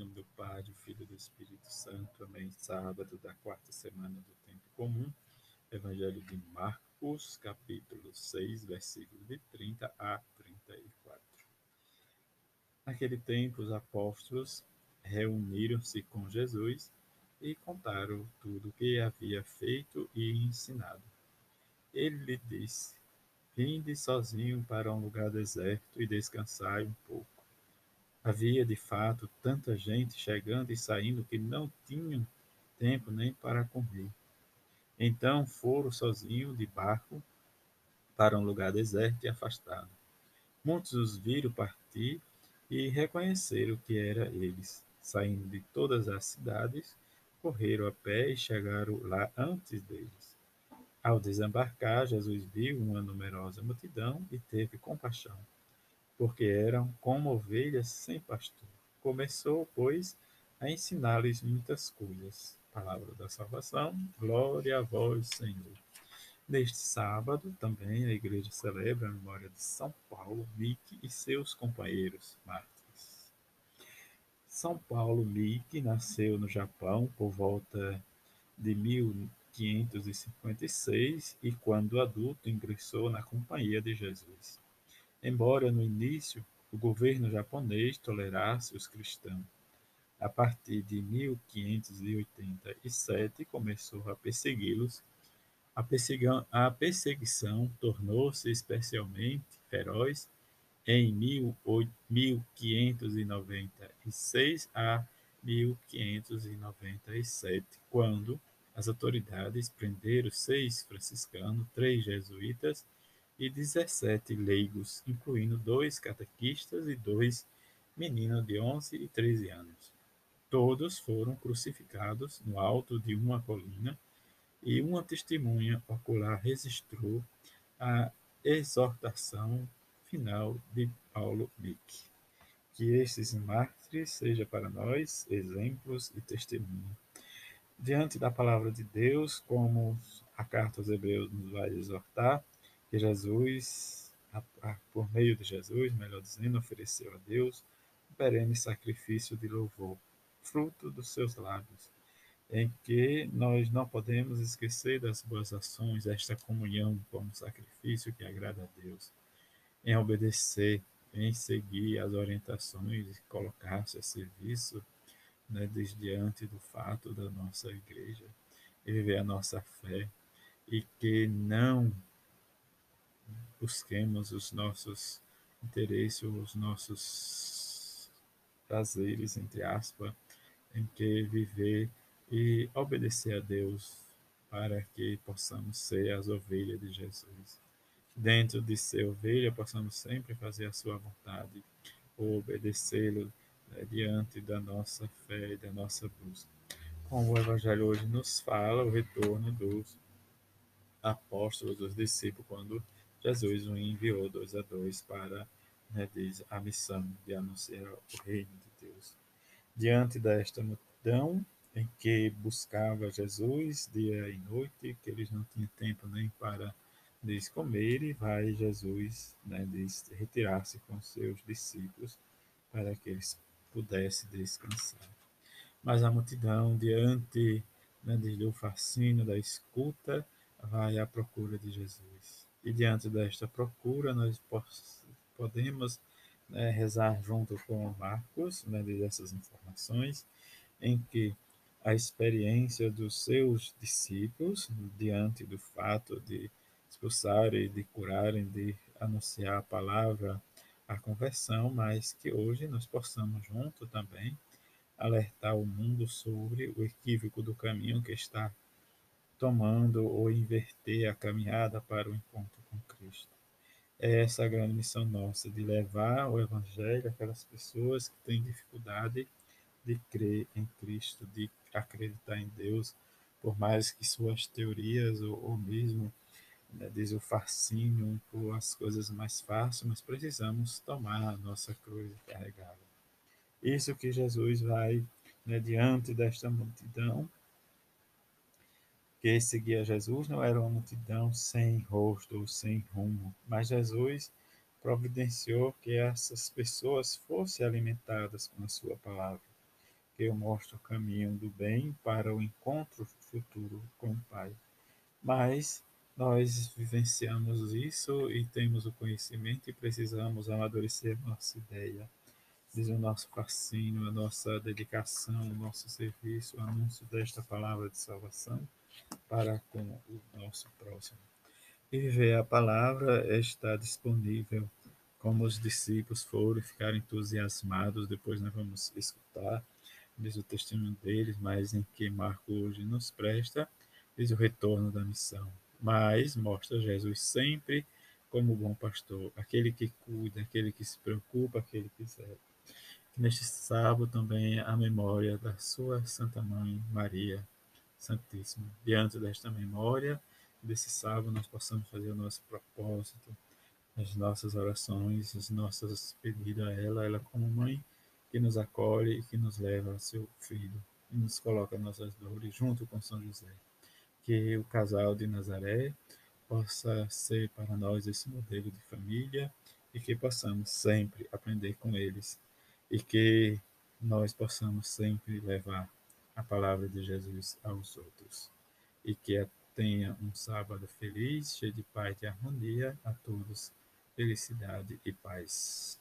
nome do Pai, do Filho e do Espírito Santo. Amém. Sábado da quarta semana do tempo comum. Evangelho de Marcos, capítulo 6, versículo de 30 a 34. Naquele tempo, os apóstolos reuniram-se com Jesus e contaram tudo o que havia feito e ensinado. Ele lhe disse: Vinde sozinho para um lugar deserto e descansai um pouco. Havia, de fato, tanta gente chegando e saindo que não tinham tempo nem para comer. Então foram sozinhos de barco para um lugar deserto e afastado. Muitos os viram partir e reconheceram que era eles. Saindo de todas as cidades, correram a pé e chegaram lá antes deles. Ao desembarcar, Jesus viu uma numerosa multidão e teve compaixão porque eram como ovelhas sem pastor. Começou, pois, a ensinar-lhes muitas coisas. Palavra da salvação, glória a vós, Senhor. Neste sábado, também, a igreja celebra a memória de São Paulo Mick e seus companheiros mártires. São Paulo Mick nasceu no Japão por volta de 1556 e, quando adulto, ingressou na Companhia de Jesus. Embora no início o governo japonês tolerasse os cristãos, a partir de 1587 começou a persegui-los. A, a perseguição tornou-se especialmente feroz em 1596 a 1597, quando as autoridades prenderam seis franciscanos, três jesuítas e dezessete leigos, incluindo dois catequistas e dois meninos de onze e treze anos. Todos foram crucificados no alto de uma colina e uma testemunha ocular registrou a exortação final de Paulo Mick. Que estes mártires sejam para nós exemplos e testemunho. Diante da palavra de Deus, como a carta aos Hebreus nos vai exortar, que Jesus, por meio de Jesus, melhor dizendo, ofereceu a Deus um perene sacrifício de louvor, fruto dos seus lábios, em que nós não podemos esquecer das boas ações, esta comunhão como sacrifício que agrada a Deus, em obedecer, em seguir as orientações e colocar-se a serviço né, desde diante do fato da nossa igreja e viver a nossa fé e que não busquemos os nossos interesses, os nossos prazeres, entre aspas, em que viver e obedecer a Deus para que possamos ser as ovelhas de Jesus. Dentro de ser ovelha, possamos sempre fazer a sua vontade, obedecê-lo né, diante da nossa fé e da nossa busca. Como o Evangelho hoje nos fala, o retorno dos apóstolos, dos discípulos, quando Jesus o enviou dois a dois para né, diz, a missão de anunciar o reino de Deus. Diante desta multidão em que buscava Jesus dia e noite, que eles não tinham tempo nem para diz, comer, e vai Jesus né, retirar-se com seus discípulos para que eles pudessem descansar. Mas a multidão, diante né, do fascínio, da escuta, vai à procura de Jesus. E diante desta procura, nós podemos né, rezar junto com Marcos, né, dessas informações, em que a experiência dos seus discípulos diante do fato de expulsarem, de curarem, de anunciar a palavra, a conversão, mas que hoje nós possamos junto também alertar o mundo sobre o equívoco do caminho que está tomando ou inverter a caminhada para o encontro com Cristo. É essa a grande missão nossa, de levar o Evangelho àquelas pessoas que têm dificuldade de crer em Cristo, de acreditar em Deus, por mais que suas teorias ou, ou mesmo né, diz o fascínio por as coisas mais fáceis, mas precisamos tomar a nossa cruz e carregá-la. Isso que Jesus vai né, diante desta multidão que seguia Jesus não era uma multidão sem rosto ou sem rumo, mas Jesus providenciou que essas pessoas fossem alimentadas com a sua palavra. porque eu mostro o caminho do bem para o encontro futuro com o Pai. Mas nós vivenciamos isso e temos o conhecimento e precisamos amadurecer nossa ideia. Diz o nosso fascínio, a nossa dedicação, o nosso serviço, o anúncio desta palavra de salvação para com o nosso próximo. E viver a palavra está disponível como os discípulos foram e ficaram entusiasmados, depois nós vamos escutar, diz o testemunho deles, mas em que Marco hoje nos presta, diz o retorno da missão. Mas mostra Jesus sempre como bom pastor, aquele que cuida, aquele que se preocupa, aquele que serve. Neste sábado também a memória da sua Santa Mãe Maria Santíssima. Diante desta memória, desse sábado, nós possamos fazer o nosso propósito, as nossas orações, os nossos pedidos a ela, ela como mãe que nos acolhe e que nos leva a seu filho e nos coloca nossas dores junto com São José. Que o casal de Nazaré possa ser para nós esse modelo de família e que possamos sempre aprender com eles e que nós possamos sempre levar a palavra de Jesus aos outros. E que tenha um sábado feliz, cheio de paz e harmonia a todos felicidade e paz.